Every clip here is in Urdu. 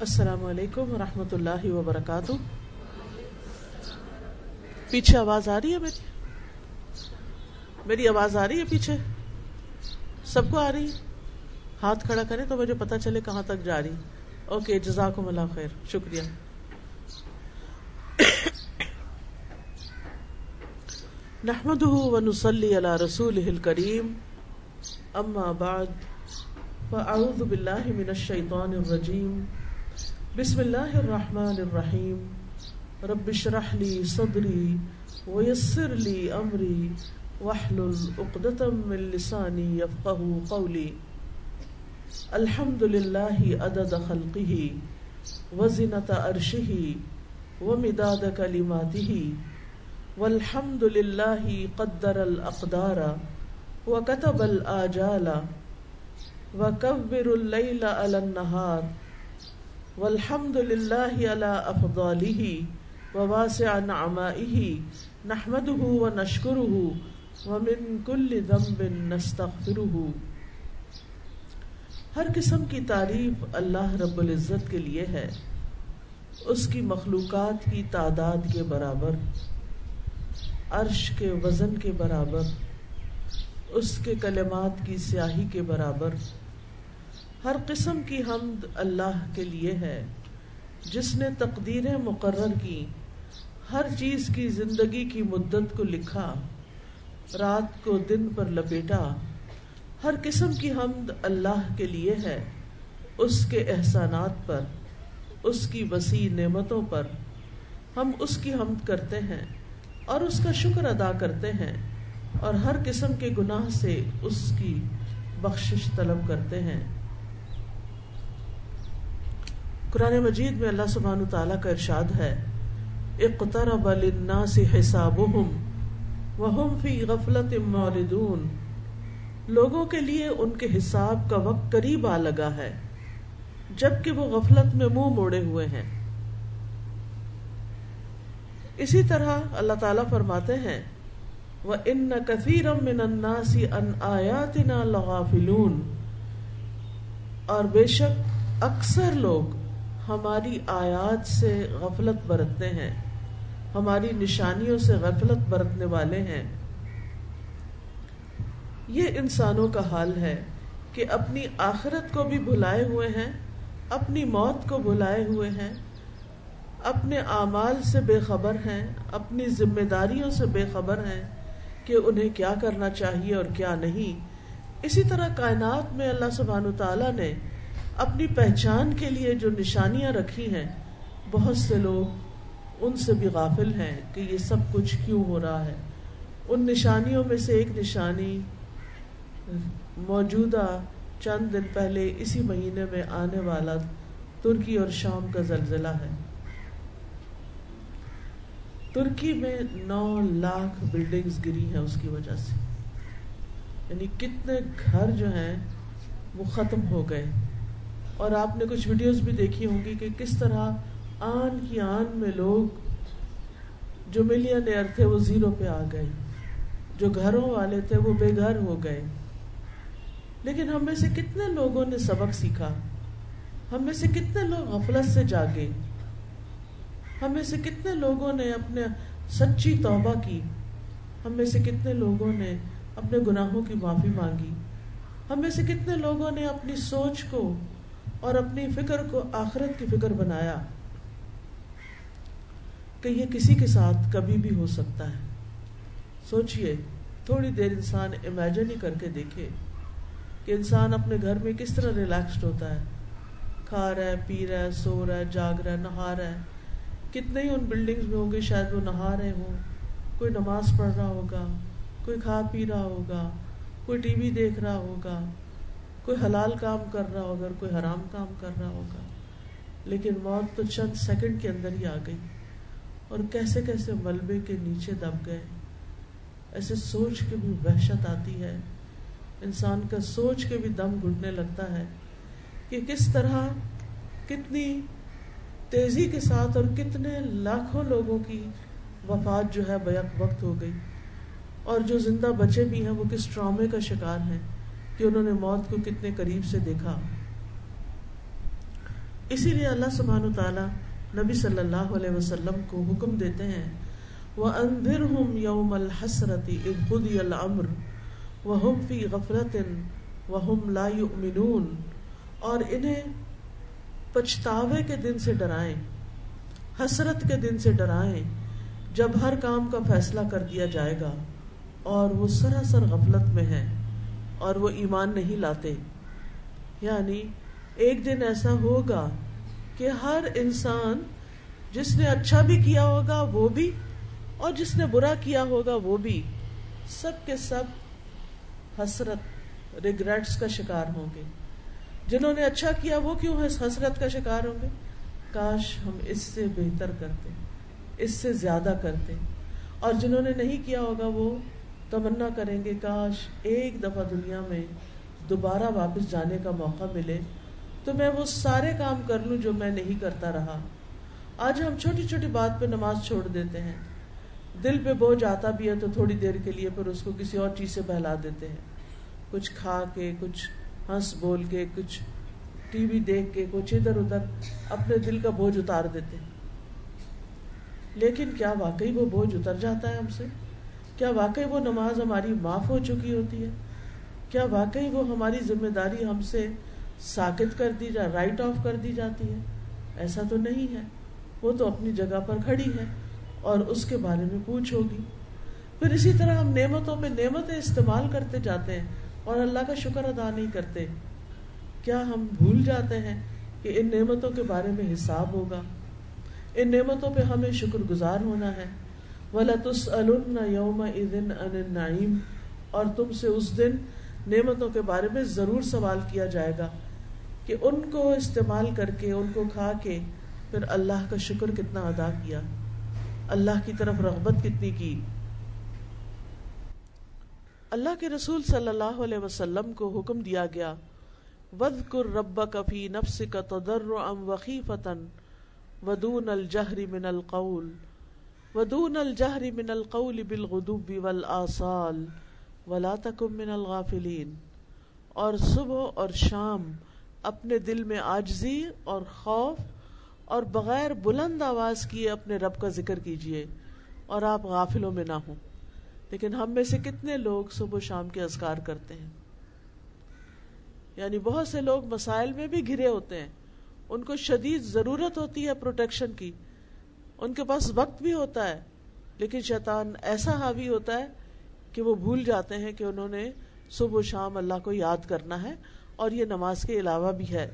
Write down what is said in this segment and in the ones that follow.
السلام علیکم و رحمۃ اللہ وبرکاتہ۔ پیچھے آواز آ رہی ہے میری؟ میری آواز آ رہی ہے پیچھے؟ سب کو آ رہی ہے؟ ہاتھ کھڑا کریں تو مجھے پتا چلے کہاں تک جا رہی۔ اوکے، جزاکم اللہ خیر، شکریہ۔ نحمد ونسلی علی رسول کریم اما بعد، فاعوذ باللہ من الشیطان الرجیم۔ بسم اللہ الرحمن الرحیم. رب اشرح لی صدری ویسر لی امری واحلل عقدۃ من لسانی یفقهوا قولی. الحمد للہ عدد خلقه وزنت عرشه ومداد کلماته والحمد للہ قدر الاقدار وكتب الاجال وكبر الليل على النهار والحمد للہ علی افضاله وواسع نعمائه نحمده ونشکره ومن كل ذنب نستغفره. ہر قسم کی تعریف اللہ رب العزت کے لیے ہے، اس کی مخلوقات کی تعداد کے برابر، عرش کے وزن کے برابر، اس کے کلمات کی سیاہی کے برابر۔ ہر قسم کی حمد اللہ کے لیے ہے۔ جس نے تقدیریں مقرر کی ہر چیز کی زندگی کی مدت کو لکھا، رات کو دن پر لپیٹا۔ ہر قسم کی حمد اللہ کے لیے ہے۔ اس کے احسانات پر، اس کی وسیع نعمتوں پر۔ ہم اس کی حمد کرتے ہیں اور اس کا شکر ادا کرتے ہیں۔ اور ہر قسم کے گناہ سے اس کی بخشش طلب کرتے ہیں۔ قرآن مجید میں اللہ سبحانہ تعالیٰ کا ارشاد ہے، اقترب للناس حسابهم وهم فی غفلت موردون لوگوں کے لیے ان کے حساب کا وقت قریب آ لگا ہے، جبکہ وہ غفلت میں منہ موڑے ہوئے ہیں۔ اسی طرح اللہ تعالیٰ فرماتے ہیں وہ ان کثیر من الناس ان آیاتنا لغافلون۔ اور بے شک اکثر لوگ ہماری آیات سے غفلت برتتے ہیں، ہماری نشانیوں سے غفلت برتنے والے ہیں۔ یہ انسانوں کا حال ہے کہ اپنی آخرت کو بھی بھلائے ہوئے ہیں، اپنی موت کو بھلائے ہوئے ہیں، اپنے اعمال سے بے خبر ہیں، اپنی ذمہ داریوں سے بے خبر ہیں کہ انہیں کیا کرنا چاہیے اور کیا نہیں۔ اسی طرح کائنات میں اللہ سبحانہ تعالیٰ نے اپنی پہچان کے لیے جو نشانیاں رکھی ہیں، بہت سے لوگ ان سے بھی غافل ہیں کہ یہ سب کچھ کیوں ہو رہا ہے۔ ان نشانیوں میں سے ایک نشانی موجودہ چند دن پہلے اسی مہینے میں آنے والا ترکی اور شام کا زلزلہ ہے۔ ترکی میں نو لاکھ بلڈنگز گری ہیں اس کی وجہ سے۔ یعنی کتنے گھر جو ہیں وہ ختم ہو گئے۔ اور آپ نے کچھ ویڈیوز بھی دیکھی ہوں گی کہ کس طرح آن کی آن میں لوگ جو ملین ایئر تھے وہ زیرو پہ آ گئے، جو گھروں والے تھے وہ بے گھر ہو گئے۔ لیکن ہم میں سے کتنے لوگوں نے سبق سیکھا؟ ہم میں سے کتنے لوگ غفلت سے جاگے؟ ہم میں سے کتنے لوگوں نے اپنے سچی توبہ کی؟ ہم میں سے کتنے لوگوں نے اپنے گناہوں کی معافی مانگی؟ ہم میں سے کتنے لوگوں نے اپنی سوچ کو اور اپنی فکر کو آخرت کی فکر بنایا کہ یہ کسی کے ساتھ کبھی بھی ہو سکتا ہے۔ سوچئے، تھوڑی دیر انسان امیجن ہی کر کے دیکھے کہ انسان اپنے گھر میں کس طرح ریلیکسڈ ہوتا ہے۔ کھا رہا ہے، پی رہا ہے، سو رہا ہے، جاگ رہا ہے، نہا رہا ہے۔ کتنے ہی ان بلڈنگز میں ہوں گے، شاید وہ نہا رہے ہوں۔ کوئی نماز پڑھ رہا ہوگا، کوئی کھا پی رہا ہوگا، کوئی ٹی وی دیکھ رہا ہوگا۔ کوئی حلال کام کر رہا ہوگا کوئی حرام کام کر رہا ہوگا، لیکن موت تو چند سیکنڈ کے اندر ہی آ گئی۔ اور کیسے کیسے ملبے کے نیچے دب گئے۔ ایسے سوچ کے بھی وحشت آتی ہے۔ انسان کا سوچ کے بھی دم گھٹنے لگتا ہے کہ کس طرح کتنی تیزی کے ساتھ اور کتنے لاکھوں لوگوں کی وفات جو ہے بیک وقت ہو گئی۔ اور جو زندہ بچے بھی ہیں، وہ کس ٹرامے کا شکار ہیں؟ کہ انہوں نے موت کو کتنے قریب سے دیکھا۔ اسی لیے اللہ سبحان تعالیٰ نبی صلی اللہ علیہ وسلم کو حکم دیتے ہیں وہ اندر ہم یوم الحسرتی ابودی العمر وہ ہم فی غفرت وہ ہم لا یؤمنون اور انہیں پچھتاوے کے دن سے ڈرائیں، حسرت کے دن سے ڈرائیں جب ہر کام کا فیصلہ کر دیا جائے گا اور وہ سراسر غفلت میں ہے اور وہ ایمان نہیں لاتے۔ یعنی ایک دن ایسا ہوگا کہ ہر انسان جس نے اچھا بھی کیا ہوگا وہ بھی اور جس نے برا کیا ہوگا وہ بھی۔ سب کے سب حسرت ریگریٹس کا شکار ہوں گے۔ جنہوں نے اچھا کیا وہ کیوں حسرت کا شکار ہوں گے؟ کاش ہم اس سے بہتر کرتے، اس سے زیادہ کرتے۔ اور جنہوں نے نہیں کیا ہوگا وہ تمنا کریں گے، کاش ایک دفعہ دنیا میں دوبارہ واپس جانے کا موقع ملے۔ تو میں وہ سارے کام کر لوں جو میں نہیں کرتا رہا۔ آج ہم چھوٹی چھوٹی بات پہ نماز چھوڑ دیتے ہیں۔ دل پہ بوجھ آتا بھی ہے تو تھوڑی دیر کے لیے پھر اس کو کسی اور چیز سے بہلا دیتے ہیں۔ کچھ کھا کے، کچھ ہنس بول کے، کچھ ٹی وی دیکھ کے، کچھ ادھر ادھر اپنے دل کا بوجھ اتار دیتے ہیں۔ لیکن کیا واقعی وہ بوجھ اتر جاتا ہے ہم سے؟ کیا واقعی وہ نماز ہماری معاف ہو چکی ہوتی ہے؟ کیا واقعی وہ ہماری ذمہ داری ہم سے ساکت کر دی جا رائٹ آف کر دی جاتی ہے؟ ایسا تو نہیں ہے۔ وہ تو اپنی جگہ پر کھڑی ہے اور اس کے بارے میں پوچھ ہوگی۔ پھر اسی طرح ہم نعمتوں میں نعمتیں استعمال کرتے جاتے ہیں اور اللہ کا شکر ادا نہیں کرتے۔ کیا ہم بھول جاتے ہیں کہ ان نعمتوں کے بارے میں حساب ہوگا؟ ان نعمتوں پہ ہمیں شکر گزار ہونا ہے۔ یوم النعیم اور تم سے اس دن نعمتوں کے بارے میں ضرور سوال کیا جائے گا کہ ان کو استعمال کر کے، ان کو کھا کے پھر اللہ کا شکر کتنا ادا کیا۔ اللہ کی طرف رغبت کتنی کی۔ اللہ کے رسول صلی اللہ علیہ وسلم کو حکم دیا گیا ود کر رب کفی نفس کا تدر ام وقی فتن ودون الجہری من القول۔ ودون الجہری من القول بالغدوب والآصال ولا تکم من الغافلین۔ اور صبح اور شام اپنے دل میں آجزی اور خوف اور بغیر بلند آواز کیے اپنے رب کا ذکر کیجیے اور آپ غافلوں میں نہ ہوں۔ لیکن ہم میں سے کتنے لوگ صبح شام کے اذکار کرتے ہیں؟ یعنی بہت سے لوگ مسائل میں بھی گھرے ہوتے ہیں۔ ان کو شدید ضرورت ہوتی ہے پروٹیکشن کی۔ ان کے پاس وقت بھی ہوتا ہے، لیکن شیطان ایسا حاوی ہوتا ہے کہ وہ بھول جاتے ہیں کہ انہوں نے صبح و شام اللہ کو یاد کرنا ہے اور یہ نماز کے علاوہ بھی ہے۔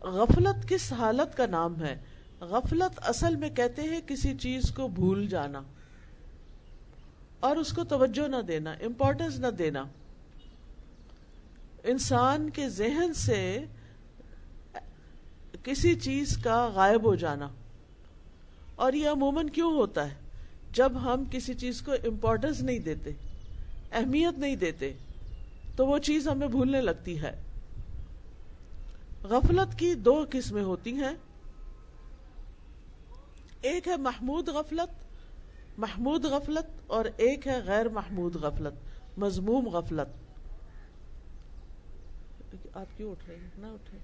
غفلت کس حالت کا نام ہے؟ غفلت اصل میں کہتے ہیں کسی چیز کو بھول جانا اور اس کو توجہ نہ دینا امپورٹینس نہ دینا۔ انسان کے ذہن سے کسی چیز کا غائب ہو جانا۔ اور یہ عموماً کیوں ہوتا ہے؟ جب ہم کسی چیز کو امپورٹینس نہیں دیتے، اہمیت نہیں دیتے، تو وہ چیز ہمیں بھولنے لگتی ہے۔ غفلت کی دو قسمیں ہوتی ہیں۔ ایک ہے محمود غفلت محمود غفلت، اور ایک ہے غیر محمود غفلت مضموم غفلت۔ آپ کیوں اٹھ رہے نہ اٹھے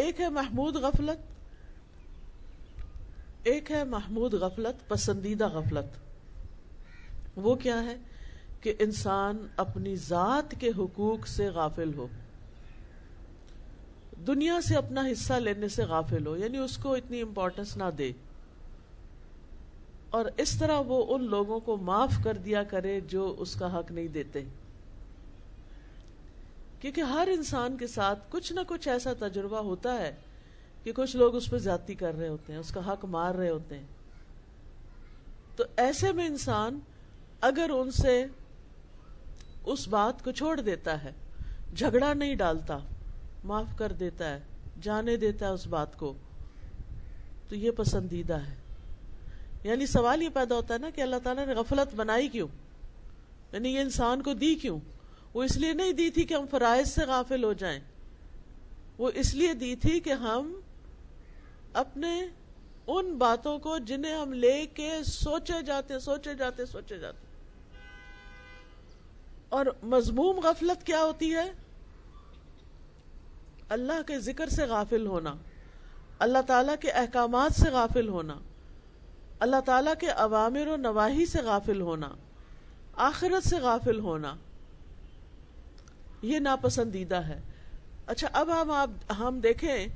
ایک ہے محمود غفلت، ایک ہے محمود غفلت، پسندیدہ غفلت۔ وہ کیا ہے؟ کہ انسان اپنی ذات کے حقوق سے غافل ہو۔ دنیا سے اپنا حصہ لینے سے غافل ہو یعنی اس کو اتنی امپورٹینس نہ دے۔ اور اس طرح وہ ان لوگوں کو معاف کر دیا کرے جو اس کا حق نہیں دیتے۔ کیونکہ ہر انسان کے ساتھ کچھ نہ کچھ ایسا تجربہ ہوتا ہے کہ کچھ لوگ اس پہ زیادتی کر رہے ہوتے ہیں، اس کا حق مار رہے ہوتے ہیں۔ تو ایسے میں انسان اگر ان سے اس بات کو چھوڑ دیتا ہے، جھگڑا نہیں ڈالتا، معاف کر دیتا ہے، جانے دیتا ہے اس بات کو، تو یہ پسندیدہ ہے۔ یعنی سوال یہ پیدا ہوتا ہے نا کہ اللہ تعالیٰ نے غفلت بنائی کیوں؟ یعنی یہ انسان کو دی کیوں؟ وہ اس لیے نہیں دی تھی کہ ہم فرائض سے غافل ہو جائیں۔ وہ اس لیے دی تھی کہ ہم اپنے ان باتوں کو جنہیں ہم لے کے سوچے جاتے سوچے جاتے سوچے جاتے اور مضموم غفلت کیا ہوتی ہے؟ اللہ کے ذکر سے غافل ہونا، اللہ تعالیٰ کے احکامات سے غافل ہونا، اللہ تعالیٰ کے عوامر و نواحی سے غافل ہونا، آخرت سے غافل ہونا۔ یہ ناپسندیدہ ہے۔ اچھا اب ہم آپ، ہم دیکھیں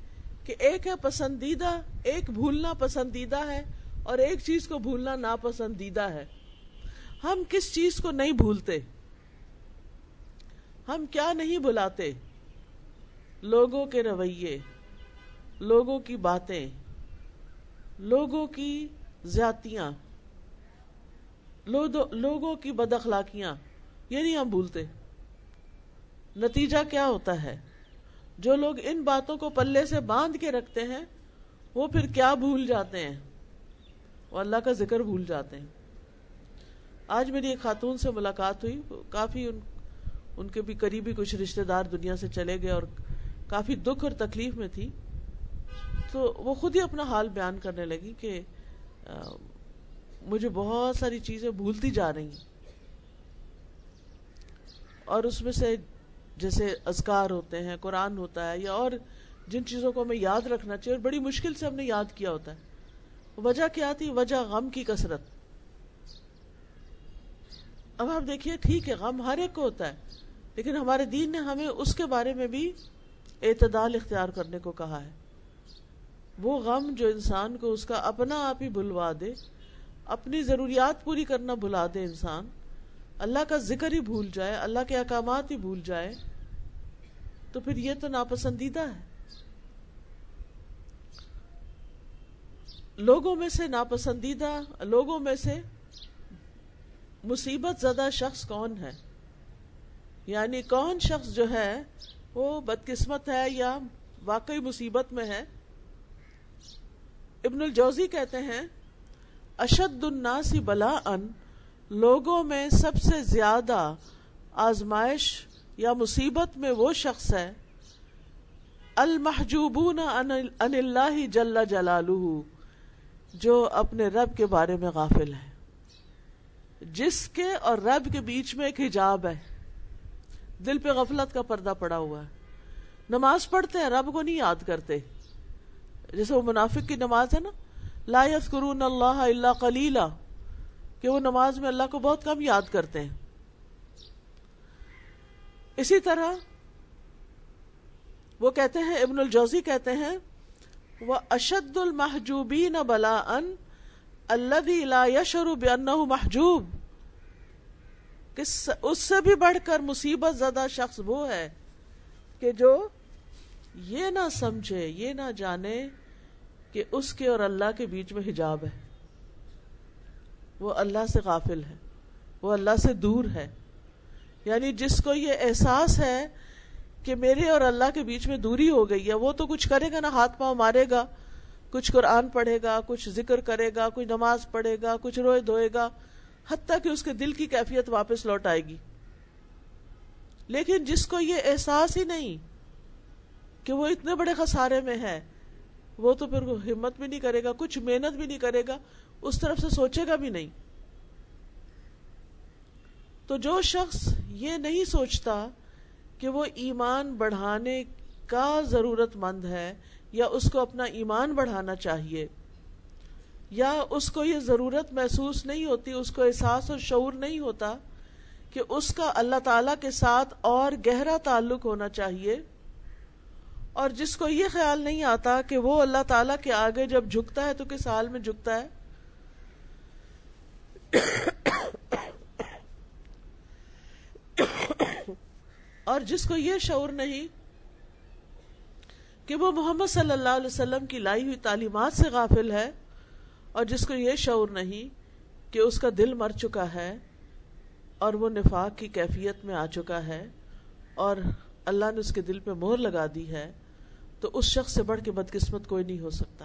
کہ ایک ہے پسندیدہ، ایک بھولنا پسندیدہ ہے اور ایک چیز کو بھولنا ناپسندیدہ ہے۔ ہم کس چیز کو نہیں بھولتے؟ ہم کیا نہیں بلاتے لوگوں کے رویے، لوگوں کی باتیں، لوگوں کی زیاتیاں لوگوں کی بد اخلاقیاں، یہ نہیں ہم بھولتے۔ نتیجہ کیا ہوتا ہے؟ جو لوگ ان باتوں کو پلے سے باندھ کے رکھتے ہیں، وہ پھر کیا بھول جاتے ہیں؟ وہ اللہ کا ذکر بھول جاتے ہیں۔ آج میری ایک خاتون سے ملاقات ہوئی۔ کافی ان ان کے بھی قریبی کچھ رشتہ دار دنیا سے چلے گئے اور کافی دکھ اور تکلیف میں تھی۔ تو وہ خود ہی اپنا حال بیان کرنے لگی کہ مجھے بہت ساری چیزیں بھولتی جا رہی ہیں۔ اور اس میں سے جیسے اذکار ہوتے ہیں، قرآن ہوتا ہے، یا اور جن چیزوں کو ہمیں یاد رکھنا چاہیے، اور بڑی مشکل سے ہم نے یاد کیا ہوتا ہے۔ وجہ کیا تھی؟ وجہ غم کی کثرت۔ اب آپ دیکھیے، ٹھیک ہے، غم ہر ایک کو ہوتا ہے، لیکن ہمارے دین نے ہمیں اس کے بارے میں بھی اعتدال اختیار کرنے کو کہا ہے۔ وہ غم جو انسان کو اس کا اپنا آپ ہی بھلوا دے، اپنی ضروریات پوری کرنا بھلا دے انسان اللہ کا ذکر ہی بھول جائے، اللہ کے احکامات ہی بھول جائے، تو پھر یہ تو ناپسندیدہ ہے۔ لوگوں میں سے ناپسندیدہ، لوگوں میں سے مصیبت زدہ شخص کون ہے؟ یعنی کون شخص جو ہے، وہ بدقسمت ہے یا واقعی مصیبت میں ہے؟ ابن الجوزی کہتے ہیں، اشد الناس بلا ان لوگوں میں سب سے زیادہ آزمائش یا مصیبت میں وہ شخص ہے، المحجوبون ان اللہ جل جلالہ، جو اپنے رب کے بارے میں غافل ہے۔ جس کے اور رب کے بیچ میں ایک حجاب ہے۔ دل پہ غفلت کا پردہ پڑا ہوا ہے۔ نماز پڑھتے ہیں، رب کو نہیں یاد کرتے۔ جیسے وہ منافق کی نماز ہے نا، لا یذکرون اللہ الا قلیلا۔ کہ وہ نماز میں اللہ کو بہت کم یاد کرتے ہیں۔ اسی طرح وہ کہتے ہیں، ابن الجوزی کہتے ہیں، وہ اشد المحجوبین بلا ان اللہ لا یشر بانہ محجوب۔ اس سے بھی بڑھ کر مصیبت زدہ شخص وہ ہے کہ جو یہ نہ سمجھے، یہ نہ جانے کہ اس کے اور اللہ کے بیچ میں حجاب ہے۔ وہ اللہ سے غافل ہے، وہ اللہ سے دور ہے۔ یعنی جس کو یہ احساس ہے کہ میرے اور اللہ کے بیچ میں دوری ہو گئی ہے، وہ تو کچھ کرے گا نا، ہاتھ پاؤں مارے گا۔ کچھ قرآن پڑھے گا، کچھ ذکر کرے گا کچھ نماز پڑھے گا، کچھ روئے دھوئے گا، حتیٰ کہ اس کے دل کی کیفیت واپس لوٹ آئے گی۔ لیکن جس کو یہ احساس ہی نہیں کہ وہ اتنے بڑے خسارے میں ہے وہ تو پھر ہمت بھی نہیں کرے گا، کچھ محنت بھی نہیں کرے گا، اس طرف سے سوچے گا بھی نہیں۔ تو جو شخص یہ نہیں سوچتا کہ وہ ایمان بڑھانے کا ضرورت مند ہے یا اس کو اپنا ایمان بڑھانا چاہیے، یا اس کو یہ ضرورت محسوس نہیں ہوتی، اس کو احساس اور شعور نہیں ہوتا کہ اس کا اللہ تعالی کے ساتھ اور گہرا تعلق ہونا چاہیے اور جس کو یہ خیال نہیں آتا کہ وہ اللہ تعالی کے آگے جب جھکتا ہے تو کس حال میں جھکتا ہے؟ اور جس کو یہ شعور نہیں کہ وہ محمد صلی اللہ علیہ وسلم کی لائی ہوئی تعلیمات سے غافل ہے، اور جس کو یہ شعور نہیں کہ اس کا دل مر چکا ہے اور وہ نفاق کی کیفیت میں آ چکا ہے اور اللہ نے اس کے دل پہ مہر لگا دی ہے۔ تو اس شخص سے بڑھ کے بدقسمت کوئی نہیں ہو سکتا۔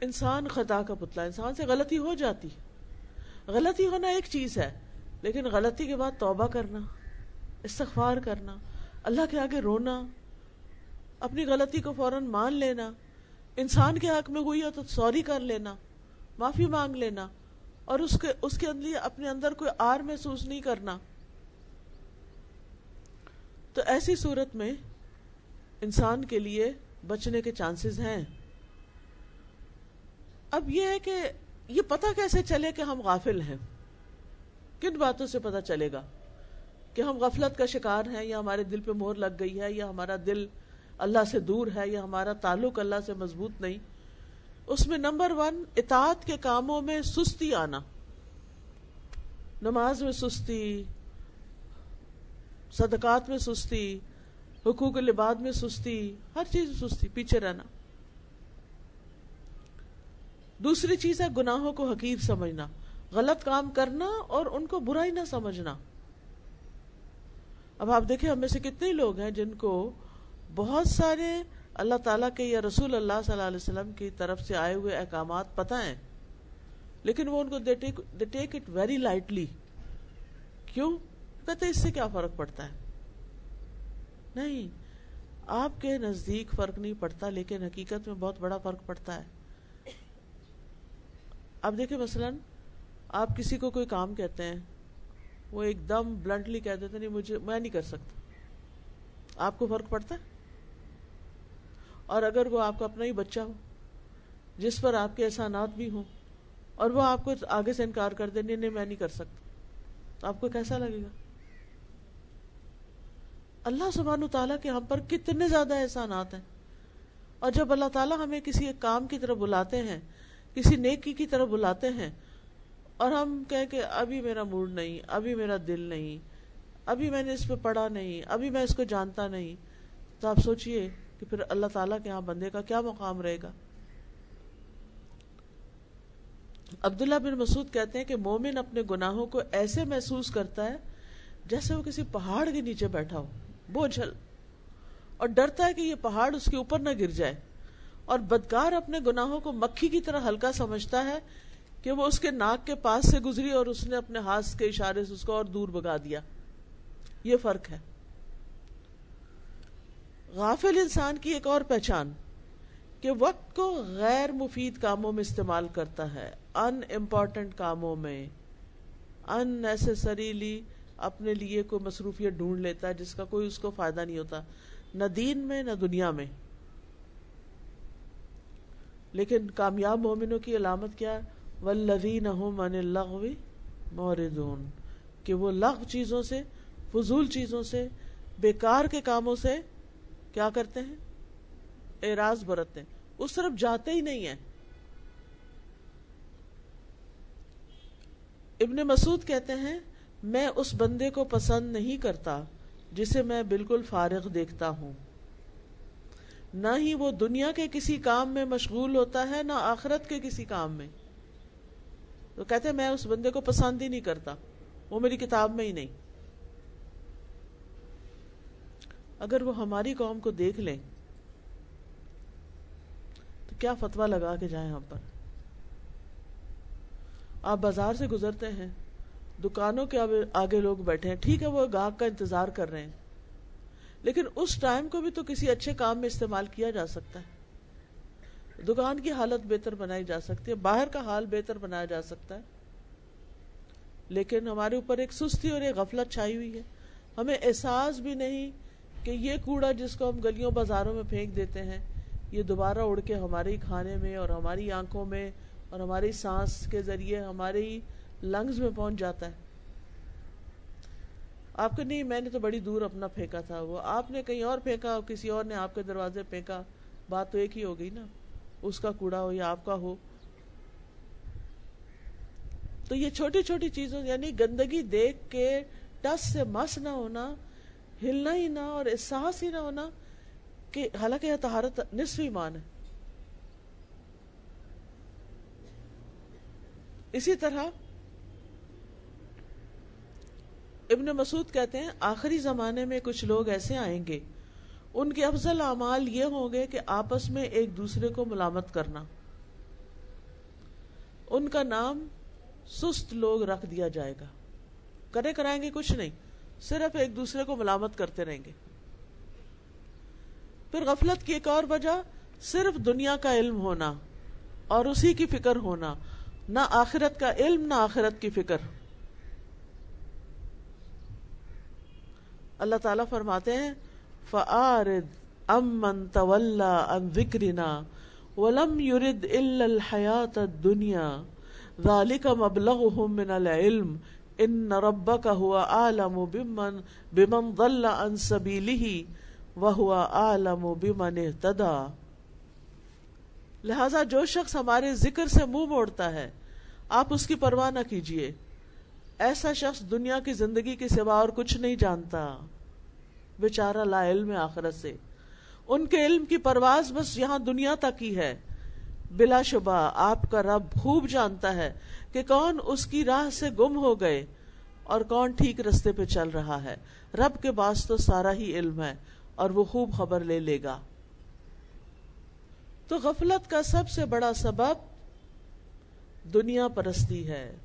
انسان خطا کا پتلا، انسان سے غلطی ہو جاتی۔ غلطی ہونا ایک چیز ہے، لیکن غلطی کے بعد توبہ کرنا، استغفار کرنا، اللہ کے آگے رونا، اپنی غلطی کو فوراً مان لینا، انسان کے حق میں ہوئی ہو تو سوری کر لینا، معافی مانگ لینا، اور اس کے اس کے اندر اپنے اندر کوئی آر محسوس نہیں کرنا۔ تو ایسی صورت میں انسان کے لیے بچنے کے چانسز ہیں۔ اب یہ ہے کہ یہ پتا کیسے چلے کہ ہم غافل ہیں؟ کن باتوں سے پتا چلے گا کہ ہم غفلت کا شکار ہیں یا ہمارے دل پہ مور لگ گئی ہے یا ہمارا دل اللہ سے دور ہے یا ہمارا تعلق اللہ سے مضبوط نہیں؟ اس میں نمبر ون، اطاعت کے کاموں میں سستی آنا۔ نماز میں سستی صدقات میں سستی، حقوق لباد میں سستی، ہر چیز میں سستی، پیچھے رہنا۔ دوسری چیز ہے گناہوں کو حقیق سمجھنا۔ غلط کام کرنا اور ان کو برا ہی نہ سمجھنا۔ اب آپ دیکھیں، ہم میں سے کتنے لوگ ہیں جن کو بہت سارے اللہ تعالیٰ کے یا رسول اللہ صلی اللہ علیہ وسلم کی طرف سے آئے ہوئے احکامات پتہ ہیں، لیکن وہ ان کو they take it very lightly کیوں؟ کہتے اس سے کیا فرق پڑتا ہے؟ نہیں، آپ کے نزدیک فرق نہیں پڑتا، لیکن حقیقت میں بہت بڑا فرق پڑتا ہے۔ اب دیکھیں، مثلا آپ کسی کو کوئی کام کہتے ہیں، وہ ایک دم بلنٹلی کہہ دیتے نہیں، مجھے، میں نہیں کر سکتا۔ آپ کو فرق پڑتا ہے؟ اور اگر وہ آپ کا اپنا ہی بچہ ہو، جس پر آپ کے احسانات بھی ہوں، اور وہ آپ کو آگے سے انکار کر دے، نہیں میں نہیں کر سکتا۔ تو آپ کو کیسا لگے گا؟ اللہ سبحان تعالیٰ کے ہم پر کتنے زیادہ احسانات ہیں۔ اور جب اللہ تعالیٰ ہمیں کسی ایک کام کی طرف بلاتے ہیں، کسی نیکی کی طرف بلاتے ہیں، اور ہم کہیں کہ ابھی میرا موڈ نہیں، ابھی میرا دل نہیں، ابھی میں نے اس پہ پڑھا نہیں، ابھی میں اس کو جانتا نہیں، تو آپ سوچئے کہ پھر اللہ تعالیٰ کے یہاں بندے کا کیا مقام رہے گا۔ عبداللہ بن مسعود کہتے ہیں کہ مومن اپنے گناہوں کو ایسے محسوس کرتا ہے جیسے وہ کسی پہاڑ کے نیچے بیٹھا ہو۔ بوجھل اور ڈرتا ہے کہ یہ پہاڑ اس کے اوپر نہ گر جائے۔ اور بدکار اپنے گناہوں کو مکھی کی طرح ہلکا سمجھتا ہے کہ وہ اس کے ناک کے پاس سے گزری اور اس نے اپنے ہاتھ کے اشارے سے اس کو اور دور بگا دیا۔ یہ فرق ہے۔ غافل انسان کی ایک اور پہچان کہ وقت کو غیر مفید کاموں میں استعمال کرتا ہے۔ ان امپورٹنٹ کاموں میں۔ ان نیسسریلی اپنے لیے کوئی مصروفیت ڈھونڈ لیتا ہے، جس کا کوئی اس کو فائدہ نہیں ہوتا۔ نہ دین میں، نہ دنیا میں۔ لیکن کامیاب مومنوں کی علامت کیا ولدین من لغوی موردون کہ وہ لغ چیزوں سے، فضول چیزوں سے، بیکار کے کاموں سے کیا کرتے ہیں؟ اعراض برتتے ہیں۔ اس طرف جاتے ہی نہیں ہیں۔ ابن مسعود کہتے ہیں میں اس بندے کو پسند نہیں کرتا جسے میں بالکل فارغ دیکھتا ہوں۔ نہ ہی وہ دنیا کے کسی کام میں مشغول ہوتا ہے، نہ آخرت کے کسی کام میں۔ تو کہتے ہیں، میں اس بندے کو پسند ہی نہیں کرتا، وہ میری کتاب میں ہی نہیں۔ اگر وہ ہماری قوم کو دیکھ لیں، تو کیا فتوا لگا کے جائیں ہم پر؟ آپ بازار سے گزرتے ہیں دکانوں کے آگے لوگ بیٹھے ہیں۔ ٹھیک ہے، وہ گاہک کا انتظار کر رہے ہیں۔ لیکن اس ٹائم کو بھی تو کسی اچھے کام میں استعمال کیا جا سکتا ہے۔ دکان کی حالت بہتر بنائی جا سکتی ہے، باہر کا حال بہتر بنایا جا سکتا ہے۔ لیکن ہمارے اوپر ایک سستی اور ایک غفلت چھائی ہوئی ہے۔ ہمیں احساس بھی نہیں کہ یہ کوڑا جس کو ہم گلیوں بازاروں میں پھینک دیتے ہیں، یہ دوبارہ اڑ کے ہمارے ہی کھانے میں اور ہماری آنکھوں میں اور ہماری سانس کے ذریعے، ہمارے ہی لنگز میں پہنچ جاتا ہے۔ آپ کو نہیں، میں نے تو بڑی دور اپنا پھینکا تھا وہ۔ آپ نے کہیں اور پھینکا اور کسی اور نے آپ کے دروازے پھینکا۔ بات تو ایک ہی ہو گئی نا۔ اس کا کوڑا ہو یا آپ کا ہو۔ تو یہ چھوٹی چھوٹی چیزوں یعنی گندگی دیکھ کے ٹس سے مس نہ ہونا، ہلنا ہی نہ اور احساس ہی نہ ہونا کہ حالانکہ یہ تہارت نصف ایمان ہے۔ اسی طرح ابن مسعود کہتے ہیں، آخری زمانے میں کچھ لوگ ایسے آئیں گے۔ ان کے افضل اعمال یہ ہوں گے کہ آپس میں ایک دوسرے کو ملامت کرنا۔ ان کا نام سست لوگ رکھ دیا جائے گا۔ کرے کرائیں گے کچھ نہیں، صرف ایک دوسرے کو ملامت کرتے رہیں گے۔ پھر غفلت کی ایک اور وجہ، صرف دنیا کا علم ہونا اور اسی کی فکر ہونا، نہ آخرت کا علم، نہ آخرت کی فکر۔ اللہ تعالیٰ فرماتے ہیں فعارد امن طول ان ذکرنا ولم يرد الا الحیات الدنیا ذالک مبلغهم من العلم ان ربک هو عالم بمن بمن ضل عن سبیلہ وهو عالم بمن اهتدى۔ لہذا جو شخص ہمارے ذکر سے منہ موڑتا ہے، آپ اس کی پرواہ نہ کیجیے ایسا شخص دنیا کی زندگی کے سوا اور کچھ نہیں جانتا بےچارا لا علم آخرت سے۔ ان کے علم کی پرواز بس یہاں دنیا تک ہی ہے۔ بلا شبہ آپ کا رب خوب جانتا ہے کہ کون اس کی راہ سے گم ہو گئے اور کون ٹھیک رستے پہ چل رہا ہے۔ رب کے پاس تو سارا ہی علم ہے اور وہ خوب خبر لے لے گا۔ تو غفلت کا سب سے بڑا سبب دنیا پرستی ہے۔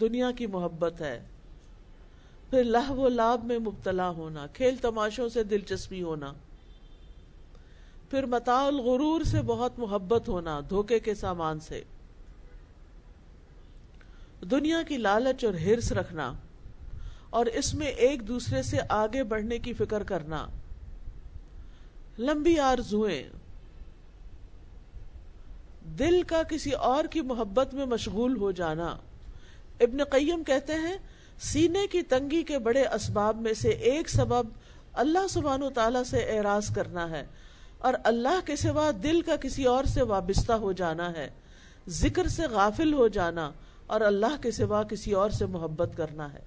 دنیا کی محبت ہے۔ پھر لہ و لاب میں مبتلا ہونا، کھیل تماشوں سے دلچسپی ہونا۔ پھر متا الغرور سے بہت محبت ہونا، دھوکے کے سامان سے۔ دنیا کی لالچ اور ہرس رکھنا اور اس میں ایک دوسرے سے آگے بڑھنے کی فکر کرنا۔ لمبی آرزویں دل کا کسی اور کی محبت میں مشغول ہو جانا۔ ابن قیم کہتے ہیں، سینے کی تنگی کے بڑے اسباب میں سے ایک سبب اللہ سبحانہ و تعالی سے اعراض کرنا ہے، اور اللہ کے سوا دل کا کسی اور سے وابستہ ہو جانا ہے، ذکر سے غافل ہو جانا اور اللہ کے سوا کسی اور سے محبت کرنا ہے۔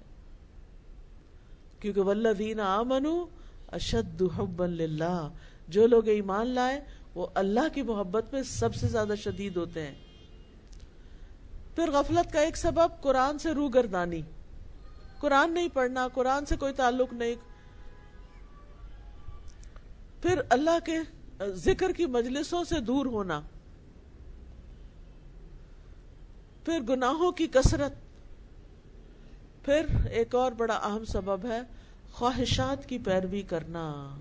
کیونکہ ولدین آمنو اشد للہ، جو لوگ ایمان لائے، وہ اللہ کی محبت میں سب سے زیادہ شدید ہوتے ہیں۔ پھر غفلت کا ایک سبب قرآن سے رو گردانی قرآن نہیں پڑھنا، قرآن سے کوئی تعلق نہیں۔ پھر اللہ کے ذکر کی مجلسوں سے دور ہونا۔ پھر گناہوں کی کثرت۔ پھر ایک اور بڑا اہم سبب ہے خواہشات کی پیروی کرنا۔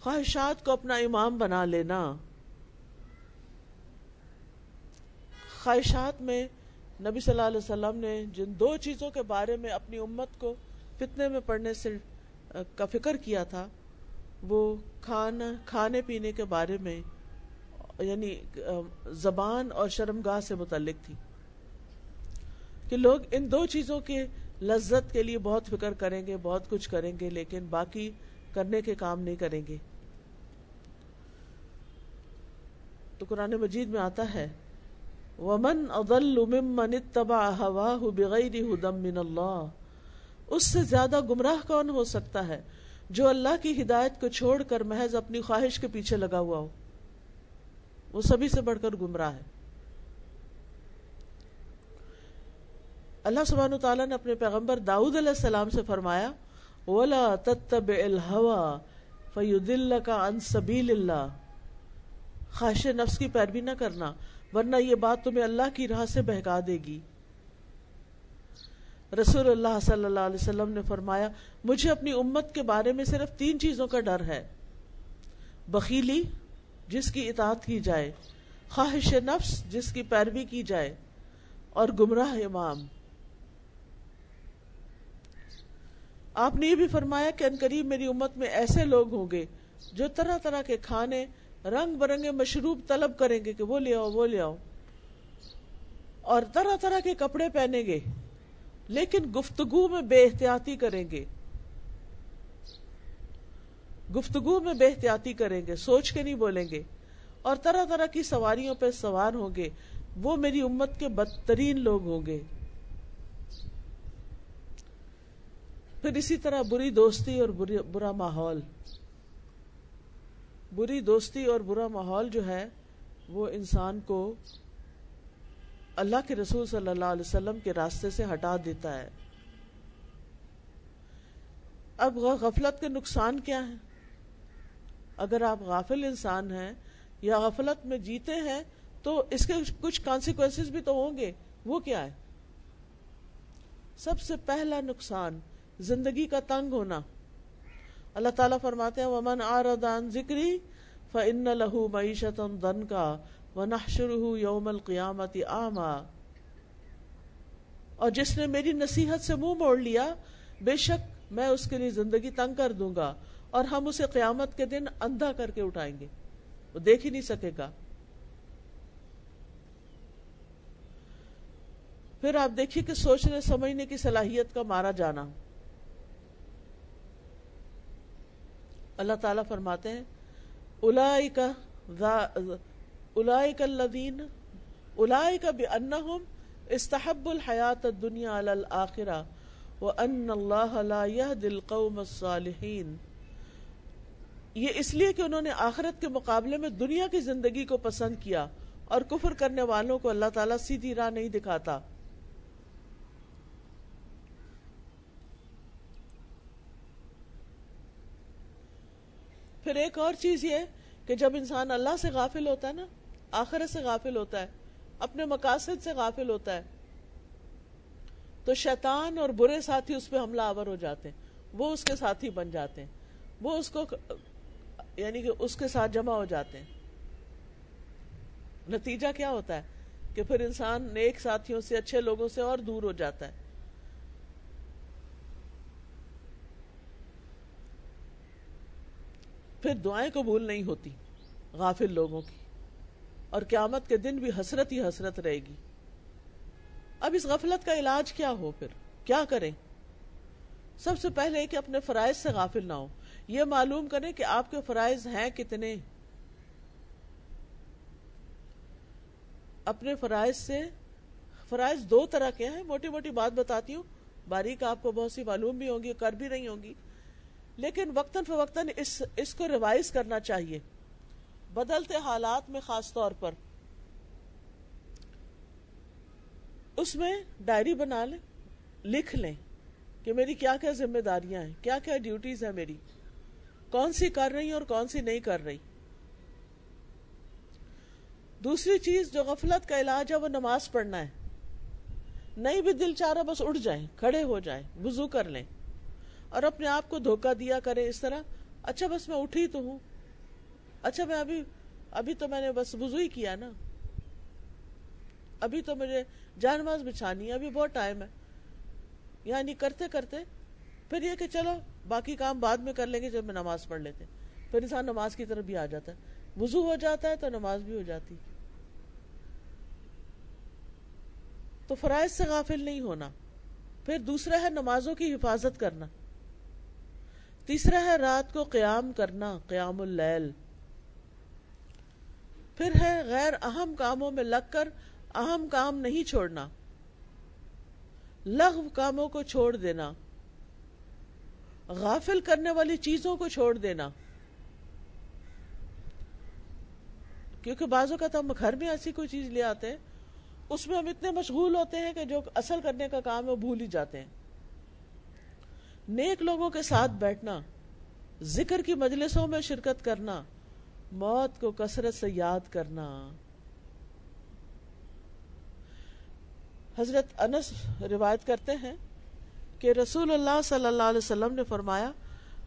خواہشات کو اپنا امام بنا لینا۔ خواہشات میں نبی صلی اللہ علیہ وسلم نے جن دو چیزوں کے بارے میں اپنی امت کو فتنے میں پڑھنے سے کا فکر کیا تھا، وہ کھانا، کھانے پینے کے بارے میں یعنی زبان اور شرمگاہ سے متعلق تھی۔ کہ لوگ ان دو چیزوں کے لذت کے لیے بہت فکر کریں گے، بہت کچھ کریں گے، لیکن باقی کرنے کے کام نہیں کریں گے۔ تو قرآن مجید میں آتا ہے ومن اضل ممن اتبع هواه بغیر هدى من اللہ اس سے زیادہ گمراہ کون ہو سکتا ہے جو اللہ کی ہدایت کو چھوڑ کر محض اپنی خواہش کے پیچھے لگا ہوا ہو؟ وہ سبھی سے بڑھ کر گمراہ ہے۔ اللہ سبحانہ تعالیٰ نے اپنے پیغمبر داؤد علیہ السلام سے فرمایا، ولا تتبع الهوى فيضلك عن سبيل الله۔ خواہش نفس کی پیروی نہ کرنا۔ ورنہ یہ بات تمہیں اللہ کی راہ سے بہکا دے گی۔ رسول اللہ صلی اللہ علیہ وسلم نے فرمایا، مجھے اپنی امت کے بارے میں صرف تین چیزوں کا ڈر ہے۔ بخیلی، جس کی اطاعت کی جائے۔ خواہش نفس، جس کی پیروی کی جائے۔ اور گمراہ امام۔ آپ نے یہ بھی فرمایا کہ انقریب میری امت میں ایسے لوگ ہوں گے جو طرح طرح کے کھانے رنگ برنگے مشروب طلب کریں گے کہ وہ لے آؤ، وہ لے آؤ۔ اور طرح طرح کے کپڑے پہنیں گے، لیکن گفتگو میں بے احتیاطی کریں گے۔ گفتگو میں بے احتیاطی کریں گے، سوچ کے نہیں بولیں گے۔ اور طرح طرح کی سواریوں پہ سوار ہوں گے، وہ میری امت کے بدترین لوگ ہوں گے۔ پھر اسی طرح بری دوستی اور برا ماحول۔ بری دوستی اور برا ماحول جو ہے، وہ انسان کو اللہ کے رسول صلی اللہ علیہ وسلم کے راستے سے ہٹا دیتا ہے۔ اب غفلت کے نقصان کیا ہے اگر آپ غافل انسان ہیں یا غفلت میں جیتے ہیں، تو اس کے کچھ کانسیکوینس بھی تو ہوں گے۔ وہ کیا ہے؟ سب سے پہلا نقصان زندگی کا تنگ ہونا۔ اللہ تعالیٰ فرماتے ہیں، ومن آردان ذکری فن لہو معیشت دن کا و ونحشر یوم القیامت آما اور جس نے میری نصیحت سے منہ موڑ لیا، بے شک میں اس کے لیے زندگی تنگ کر دوں گا اور ہم اسے قیامت کے دن اندھا کر کے اٹھائیں گے۔ وہ دیکھ ہی نہیں سکے گا۔ پھر آپ دیکھیے کہ سوچنے، سمجھنے کی صلاحیت کا مارا جانا۔ اللہ تعالیٰ فرماتے ہیں الائی کا الائی کا لدین استحب الحیات دنیا الآخرہ وَأَنَّ اللَّهَ لَا يَهْدِ الْقَوْمَ الصَّالِحِينَ یہ اس لیے کہ انہوں نے آخرت کے مقابلے میں دنیا کی زندگی کو پسند کیا اور کفر کرنے والوں کو اللہ تعالیٰ سیدھی راہ نہیں دکھاتا۔ پھر ایک اور چیز یہ کہ جب انسان اللہ سے غافل ہوتا ہے نا، آخرت سے غافل ہوتا ہے، اپنے مقاصد سے غافل ہوتا ہے، تو شیطان اور برے ساتھی اس پہ حملہ آور ہو جاتے ہیں۔ وہ اس کے ساتھی بن جاتے ہیں۔ وہ اس کو یعنی کہ اس کے ساتھ جمع ہو جاتے ہیں۔ نتیجہ کیا ہوتا ہے؟ کہ پھر انسان نیک ساتھیوں سے، اچھے لوگوں سے اور دور ہو جاتا ہے۔ پھر دعائیں قبول نہیں ہوتی غافل لوگوں کی۔ اور قیامت کے دن بھی حسرت ہی حسرت رہے گی۔ اب اس غفلت کا علاج کیا ہو پھر؟ کیا کریں؟ سب سے پہلے کہ اپنے فرائض سے غافل نہ ہو۔ یہ معلوم کریں کہ آپ کے فرائض ہیں کتنے۔ اپنے فرائض سے، فرائض دو طرح کے ہیں۔ موٹی موٹی بات بتاتی ہوں۔ باریک آپ کو بہت سی معلوم بھی ہوں گی، کر بھی نہیں ہوں گی۔ لیکن وقتاً فوقتاً اس اس کو ریوائز کرنا چاہیے۔ بدلتے حالات میں خاص طور پر۔ اس میں ڈائری بنا لیں، لکھ لیں کہ میری کیا کیا ذمہ داریاں ہیں، کیا کیا ڈیوٹیز ہیں میری۔ کون سی کر رہی اور کون سی نہیں کر رہی۔ دوسری چیز جو غفلت کا علاج ہے، وہ نماز پڑھنا ہے۔ نہیں بھی دل چارہ بس اٹھ جائیں، کھڑے ہو جائیں، وضو کر لیں۔ اور اپنے آپ کو دھوکہ دیا کریں اس طرح۔ اچھا بس میں اٹھی تو ہوں۔ اچھا میں ابھی ابھی تو میں نے بس وضو ہی کیا نا۔ ابھی تو مجھے جانماز بچھانی ہے۔ ابھی بہت ٹائم ہے۔ یعنی کرتے کرتے پھر یہ کہ چلو باقی کام بعد میں کر لیں گے جب میں نماز پڑھ لیتے۔ پھر انسان نماز کی طرف بھی آ جاتا ہے۔ وضو ہو جاتا ہے تو نماز بھی ہو جاتی۔ تو فرائض سے غافل نہیں ہونا۔ پھر دوسرا ہے نمازوں کی حفاظت کرنا۔ تیسرا ہے رات کو قیام کرنا، قیام اللیل۔ پھر ہے غیر اہم کاموں میں لگ کر اہم کام نہیں چھوڑنا۔ لغو کاموں کو چھوڑ دینا۔ غافل کرنے والی چیزوں کو چھوڑ دینا۔ کیونکہ بعضوں کا ہم گھر میں ایسی کوئی چیز لے آتے ہیں، اس میں ہم اتنے مشغول ہوتے ہیں کہ جو اصل کرنے کا کام ہے وہ بھول ہی جاتے ہیں۔ نیک لوگوں کے ساتھ بیٹھنا، ذکر کی مجلسوں میں شرکت کرنا، موت کو کثرت سے یاد کرنا۔ حضرت انس روایت کرتے ہیں کہ رسول اللہ صلی اللہ علیہ وسلم نے فرمایا،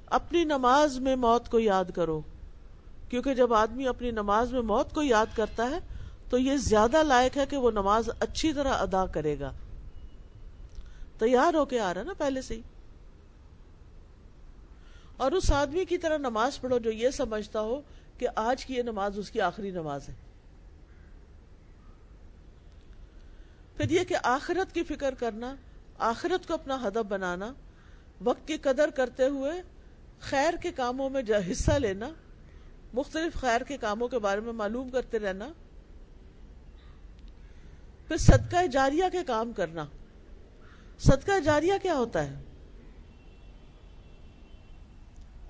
اپنی نماز میں موت کو یاد کرو۔ کیونکہ جب آدمی اپنی نماز میں موت کو یاد کرتا ہے، تو یہ زیادہ لائق ہے کہ وہ نماز اچھی طرح ادا کرے گا۔ تیار ہو کے آ رہا نا پہلے سے ہی۔ اور اس آدمی کی طرح نماز پڑھو جو یہ سمجھتا ہو کہ آج کی یہ نماز اس کی آخری نماز ہے۔ پھر یہ کہ آخرت کی فکر کرنا، آخرت کو اپنا ہدف بنانا، وقت کی قدر کرتے ہوئے خیر کے کاموں میں حصہ لینا، مختلف خیر کے کاموں کے بارے میں معلوم کرتے رہنا، پھر صدقہ جاریہ کے کام کرنا۔ صدقہ جاریہ کیا ہوتا ہے؟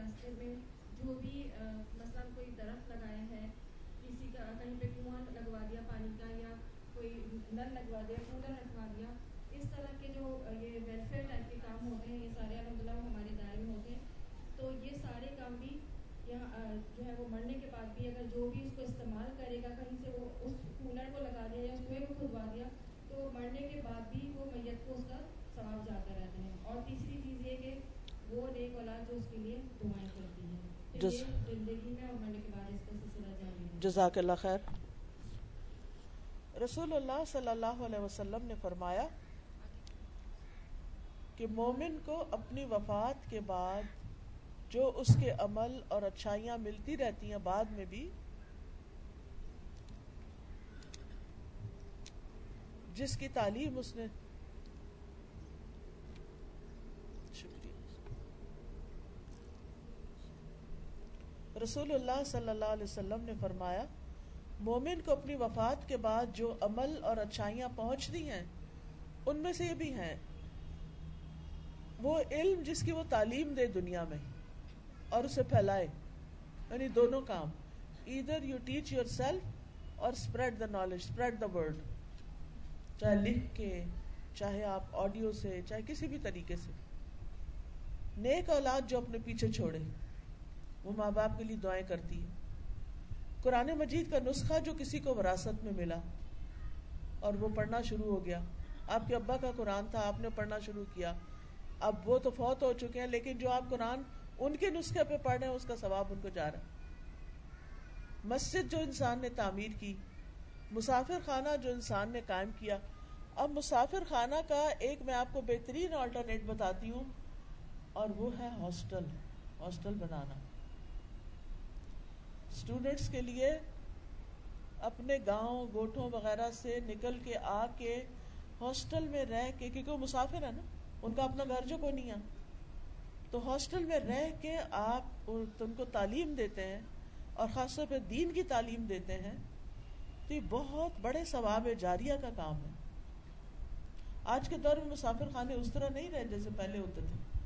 راستے پہ جو بھی مثلاً کوئی درخت لگائے ہیں، کسی کا کہیں پہ کنواں لگوا دیا، پانی کا، یا کوئی نل لگوا دیا، کولر رکھوا دیا، اس اس طرح کے جو یہ ویلفیئر ٹائپ کے کام ہوتے ہیں، یہ سارے الحمد للہ ہمارے دائرے میں ہوتے ہیں، تو یہ سارے کام بھی یہاں جو ہے وہ مرنے کے بعد بھی اگر جو بھی اس کو استعمال کرے گا، کہیں سے وہ اس کولر کو لگا دیا یا اس کنویں کو کھدوا دیا، تو مرنے کے بعد بھی وہ میت کو اس کا ثواب جاتا رہتا ہے۔ اور تیسری چیز یہ کہ وہ نیک اولاد جو اس کے لیے دعائیں کرتی ہے جس زندگی میں اور مرنے کے بعد اس کا سلسلہ جاری ہے جزاک اللہ خیر۔ رسول اللہ صلی اللہ علیہ وسلم نے فرمایا کہ مومن کو اپنی وفات کے بعد جو اس کے عمل اور اچھائیاں ملتی رہتی ہیں بعد میں بھی جس کی تعلیم اس نے شکریہ رسول اللہ صلی اللہ علیہ وسلم نے فرمایا، مومن کو اپنی وفات کے بعد جو عمل اور اچھائیاں پہنچتی ہیں، ان میں سے یہ بھی ہیں۔ وہ علم جس کی وہ تعلیم دے دنیا میں، اور اسے پھیلائے۔ یعنی دونوں کام۔ ادھر یو ٹیچ یور سیلف اور spread the knowledge spread the word چاہے لکھ کے، چاہے آپ آڈیو سے، چاہے کسی بھی طریقے سے۔ نیک اولاد جو اپنے پیچھے چھوڑے۔ وہ ماں باپ کے لیے دعائیں کرتی ہے قرآن مجید کا نسخہ جو کسی کو وراثت میں ملا اور وہ پڑھنا شروع ہو گیا۔ آپ کے ابا کا قرآن تھا، آپ نے پڑھنا شروع کیا۔ اب وہ تو فوت ہو چکے ہیں، لیکن جو آپ قرآن ان کے نسخے پہ پڑھ رہے ہیں، اس کا ثواب ان کو جا رہا ہے۔ مسجد جو انسان نے تعمیر کی، مسافر خانہ جو انسان نے قائم کیا۔ اب مسافر خانہ کا ایک میں آپ کو بہترین آلٹرنیٹ بتاتی ہوں، اور وہ ہے ہاسٹل ہاسٹل بنانا۔ اسٹوڈینٹس کے لیے اپنے گاؤں، گوٹھوں وغیرہ سے نکل کے آ کے ہاسٹل میں رہ کے، کیونکہ وہ مسافر ہے نا، ان کا اپنا گھر جو کو نہیں ہے۔ تو ہاسٹل میں رہ کے آپ ان کو تعلیم دیتے ہیں اور خاص طور پہ دین کی تعلیم دیتے ہیں۔ تو یہ بہت بڑے ثواب جاریہ کا کام ہے۔ آج کے دور میں مسافر خانے اس طرح نہیں رہے جیسے پہلے ہوتے تھے۔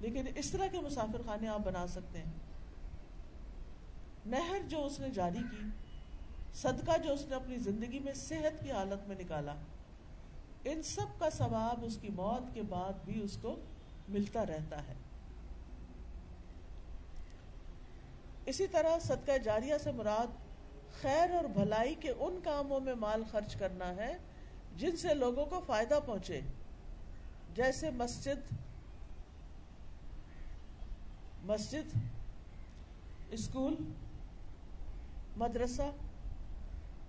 لیکن اس طرح کے مسافر خانے آپ بنا سکتے ہیں۔ نہر جو اس نے جاری کی، صدقہ جو اس نے اپنی زندگی میں صحت کی حالت میں نکالا، ان سب کا ثواب اس کی موت کے بعد بھی اس کو ملتا رہتا ہے۔ اسی طرح صدقہ جاریہ سے مراد خیر اور بھلائی کے ان کاموں میں مال خرچ کرنا ہے جن سے لوگوں کو فائدہ پہنچے۔ جیسے مسجد مسجد، اسکول مدرسہ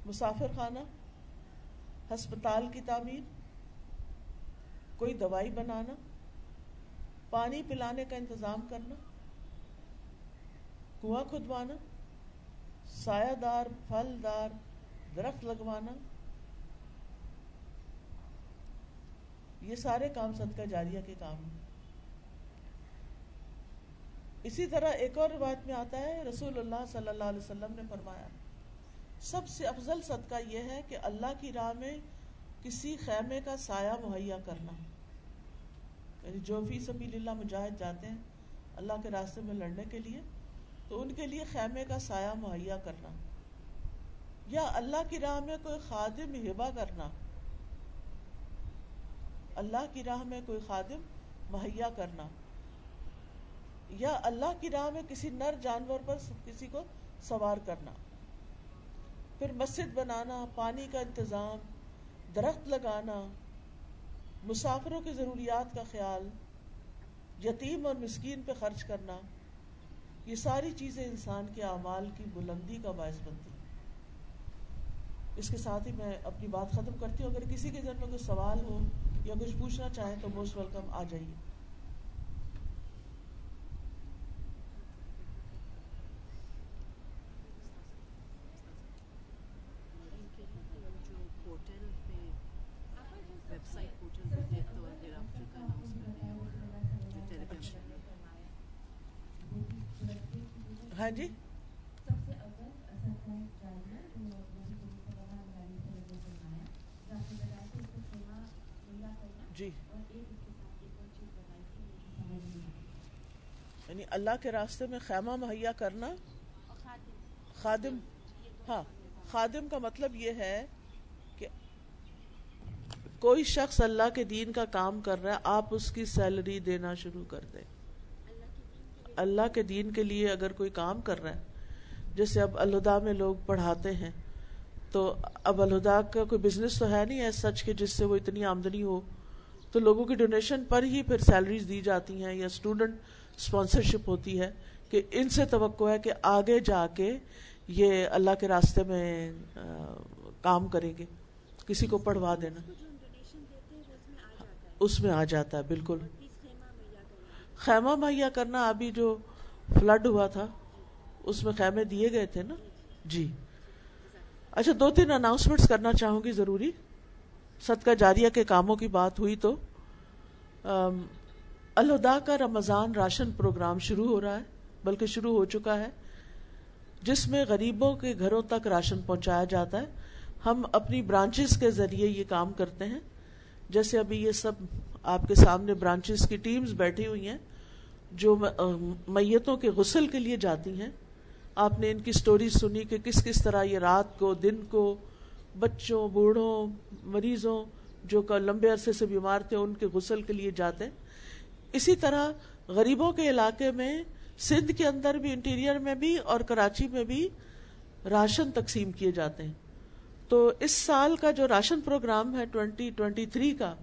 مسافر خانہ ہسپتال کی تعمیر، کوئی دوائی بنانا، پانی پلانے کا انتظام کرنا، کنواں کھدوانا، سایہ دار، پھل دار، درخت لگوانا، یہ سارے کام صدقہ جاریہ کے کام ہیں۔ اسی طرح ایک اور روایت میں آتا ہے، رسول اللہ صلی اللہ علیہ وسلم نے فرمایا، سب سے افضل صدقہ یہ ہے کہ اللہ کی راہ میں کسی خیمے کا سایہ مہیا کرنا۔ یعنی جو فی سبیل اللہ مجاہد جاتے ہیں اللہ کے راستے میں لڑنے کے لیے، تو ان کے لیے خیمے کا سایہ مہیا کرنا۔ یا اللہ کی راہ میں کوئی خادم ہبا کرنا۔ اللہ کی راہ میں کوئی خادم مہیا کرنا۔ یا اللہ کی راہ میں کسی نر جانور پر کسی کو سوار کرنا۔ پھر مسجد بنانا، پانی کا انتظام، درخت لگانا، مسافروں کی ضروریات کا خیال، یتیم اور مسکین پہ خرچ کرنا، یہ ساری چیزیں انسان کے اعمال کی بلندی کا باعث بنتی۔ اس کے ساتھ ہی میں اپنی بات ختم کرتی ہوں۔ اگر کسی کے گھر میں کوئی سوال ہو یا کچھ پوچھنا چاہیں تو موسٹ ویلکم آ جائیے۔ ہاں جی؟ جی۔ یعنی اللہ کے راستے میں خیمہ مہیا کرنا؟ خادم۔ ہاں۔ خادم کا مطلب یہ ہے کہ کوئی شخص اللہ کے دین کا کام کر رہا ہے، آپ اس کی سیلری دینا شروع کر دیں۔ اللہ کے دین کے لیے اگر کوئی کام کر رہا ہے جیسے اب الہدا میں لوگ پڑھاتے ہیں تو اب الہدا کا کوئی بزنس تو ہے نہیں ہے سچ کے جس سے وہ اتنی آمدنی ہو تو لوگوں کی ڈونیشن پر ہی پھر سیلریز دی جاتی ہیں یا اسٹوڈنٹ اسپانسرشپ ہوتی ہے کہ ان سے توقع ہے کہ آگے جا کے یہ اللہ کے راستے میں کام کریں گے۔ کسی کو پڑھوا دینا۔ اس میں آ جاتا ہے بالکل۔ خیمہ مہیا کرنا ابھی جو فلڈ ہوا تھا، اس میں خیمے دیے گئے تھے نا؟ جی۔ اچھا دو تین اناؤنسمنٹس کرنا چاہوں گی ضروری۔ صدقہ جاریہ کے کاموں کی بات ہوئی تو۔ الہدا کا رمضان راشن پروگرام شروع ہو رہا ہے، بلکہ شروع ہو چکا ہے، جس میں غریبوں کے گھروں تک راشن پہنچایا جاتا ہے۔ ہم اپنی برانچز کے ذریعے یہ کام کرتے ہیں۔ جیسے ابھی یہ سب آپ کے سامنے برانچز کی ٹیمز بیٹھی ہوئی ہیں جو میتوں کے غسل کے لیے جاتی ہیں۔ آپ نے ان کی سٹوری سنی کہ کس کس طرح یہ رات کو، دن کو، بچوں، بوڑھوں، مریضوں جو لمبے عرصے سے بیمار تھے، ان کے غسل کے لیے جاتے ہیں۔ اسی طرح غریبوں کے علاقے میں سندھ کے اندر بھی، انٹیریئر میں بھی اور کراچی میں بھی راشن تقسیم کیے جاتے ہیں۔ تو اس سال کا جو راشن پروگرام ہے ٹوینٹی ٹوینٹی تھری کا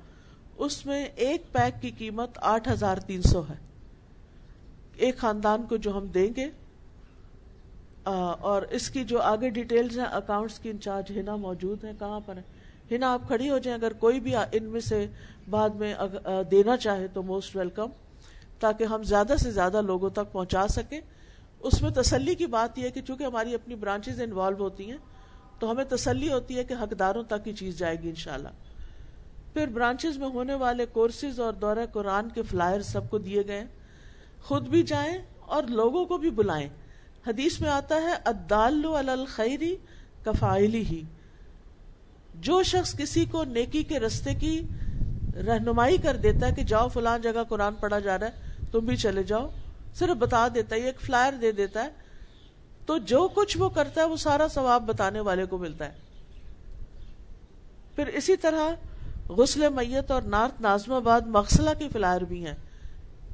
اس میں ایک پیک کی قیمت آٹھ ہزار تین سو ہے۔ ایک خاندان کو جو ہم دیں گے اور اس کی جو آگے ڈیٹیلز ہیں، اکاؤنٹس کی انچارج ہنا موجود ہیں، کہاں پر ہے ہنا آپ کھڑی ہو جائیں، اگر کوئی بھی ان میں سے بعد میں دینا چاہے تو موسٹ ویلکم تاکہ ہم زیادہ سے زیادہ لوگوں تک پہنچا سکیں۔ اس میں تسلی کی بات یہ ہے کہ چونکہ ہماری اپنی برانچز انوالو ہوتی ہیں، تو ہمیں تسلی ہوتی ہے کہ حقداروں تک یہ چیز جائے گی انشاءاللہ۔ پھر برانچز میں ہونے والے کورسز اور دورہ قرآن کے فلائر سب کو دیے گئے۔ خود بھی جائیں اور لوگوں کو بھی بلائیں۔ حدیث میں آتا ہے ادال الخیری کفائلی ہی جو شخص کسی کو نیکی کے رستے کی رہنمائی کر دیتا ہے کہ جاؤ فلان جگہ قرآن پڑھا جا رہا ہے، تم بھی چلے جاؤ۔ صرف بتا دیتا ہے ایک فلائر دے دیتا ہے۔ تو جو کچھ وہ کرتا ہے، وہ سارا ثواب بتانے والے کو ملتا ہے۔ پھر اسی طرح غسل میت اور نارتھ نازم آباد مقصلہ کی فلائر بھی ہیں۔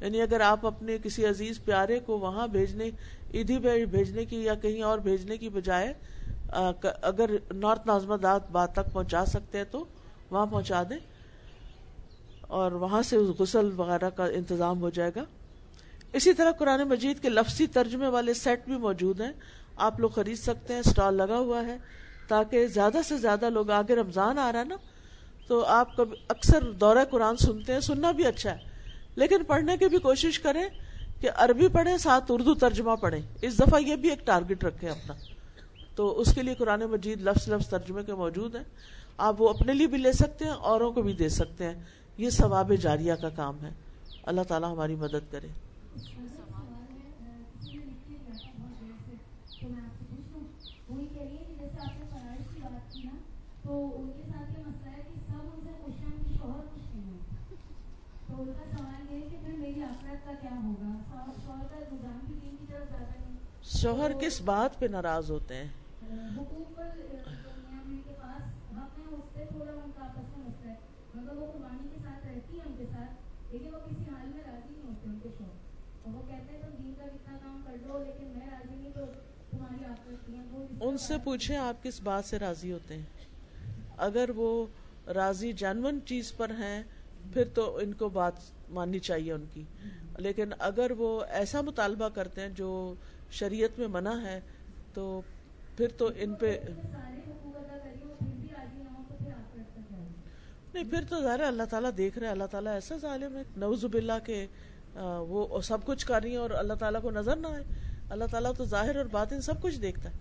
یعنی اگر آپ اپنے کسی عزیز پیارے کو وہاں بھیجنے، ادھی بھیجنے کی یا کہیں اور بھیجنے کی بجائے اگر نارتھ نازم آباد تک پہنچا سکتے ہیں تو وہاں پہنچا دیں۔ اور وہاں سے اس غسل وغیرہ کا انتظام ہو جائے گا۔ اسی طرح قرآن مجید کے لفظی ترجمے والے سیٹ بھی موجود ہیں۔ آپ لوگ خرید سکتے ہیں اسٹال لگا ہوا ہے، تاکہ زیادہ سے زیادہ لوگ آگے رمضان آ رہا ہے نا تو آپ کبھی اکثر دورہ قرآن سنتے ہیں، سننا بھی اچھا ہے۔ لیکن پڑھنے کی بھی کوشش کریں کہ عربی پڑھیں، ساتھ اردو ترجمہ پڑھیں۔ اس دفعہ یہ بھی ایک ٹارگٹ رکھے اپنا۔ تو اس کے لیے قرآن مجید لفظ لفظ ترجمے کے موجود ہیں۔ آپ وہ اپنے لیے بھی لے سکتے ہیں، اوروں کو بھی دے سکتے ہیں۔ یہ ثواب جاریہ کا کام ہے۔ اللہ تعالیٰ ہماری مدد کرے۔ تو شوہر کس بات پہ ناراض ہوتے ہیں؟ ان سے پوچھیں آپ کس بات سے راضی ہوتے ہیں۔ اگر وہ راضی جانون چیز پر ہیں پھر تو ان کو بات ماننی چاہیے ان کی۔ لیکن اگر وہ ایسا مطالبہ کرتے ہیں جو شریعت میں منع ہے، تو پھر تو ان پہ نہیں، پھر تو ظاہر اللہ تعالیٰ دیکھ رہے اللہ تعالیٰ ایسا ظالم ہے نوز باللہ کے وہ سب کچھ کر رہی ہیں اور اللہ تعالیٰ کو نظر نہ آئے۔ اللہ تعالیٰ تو ظاہر اور باطن سب کچھ دیکھتا ہے۔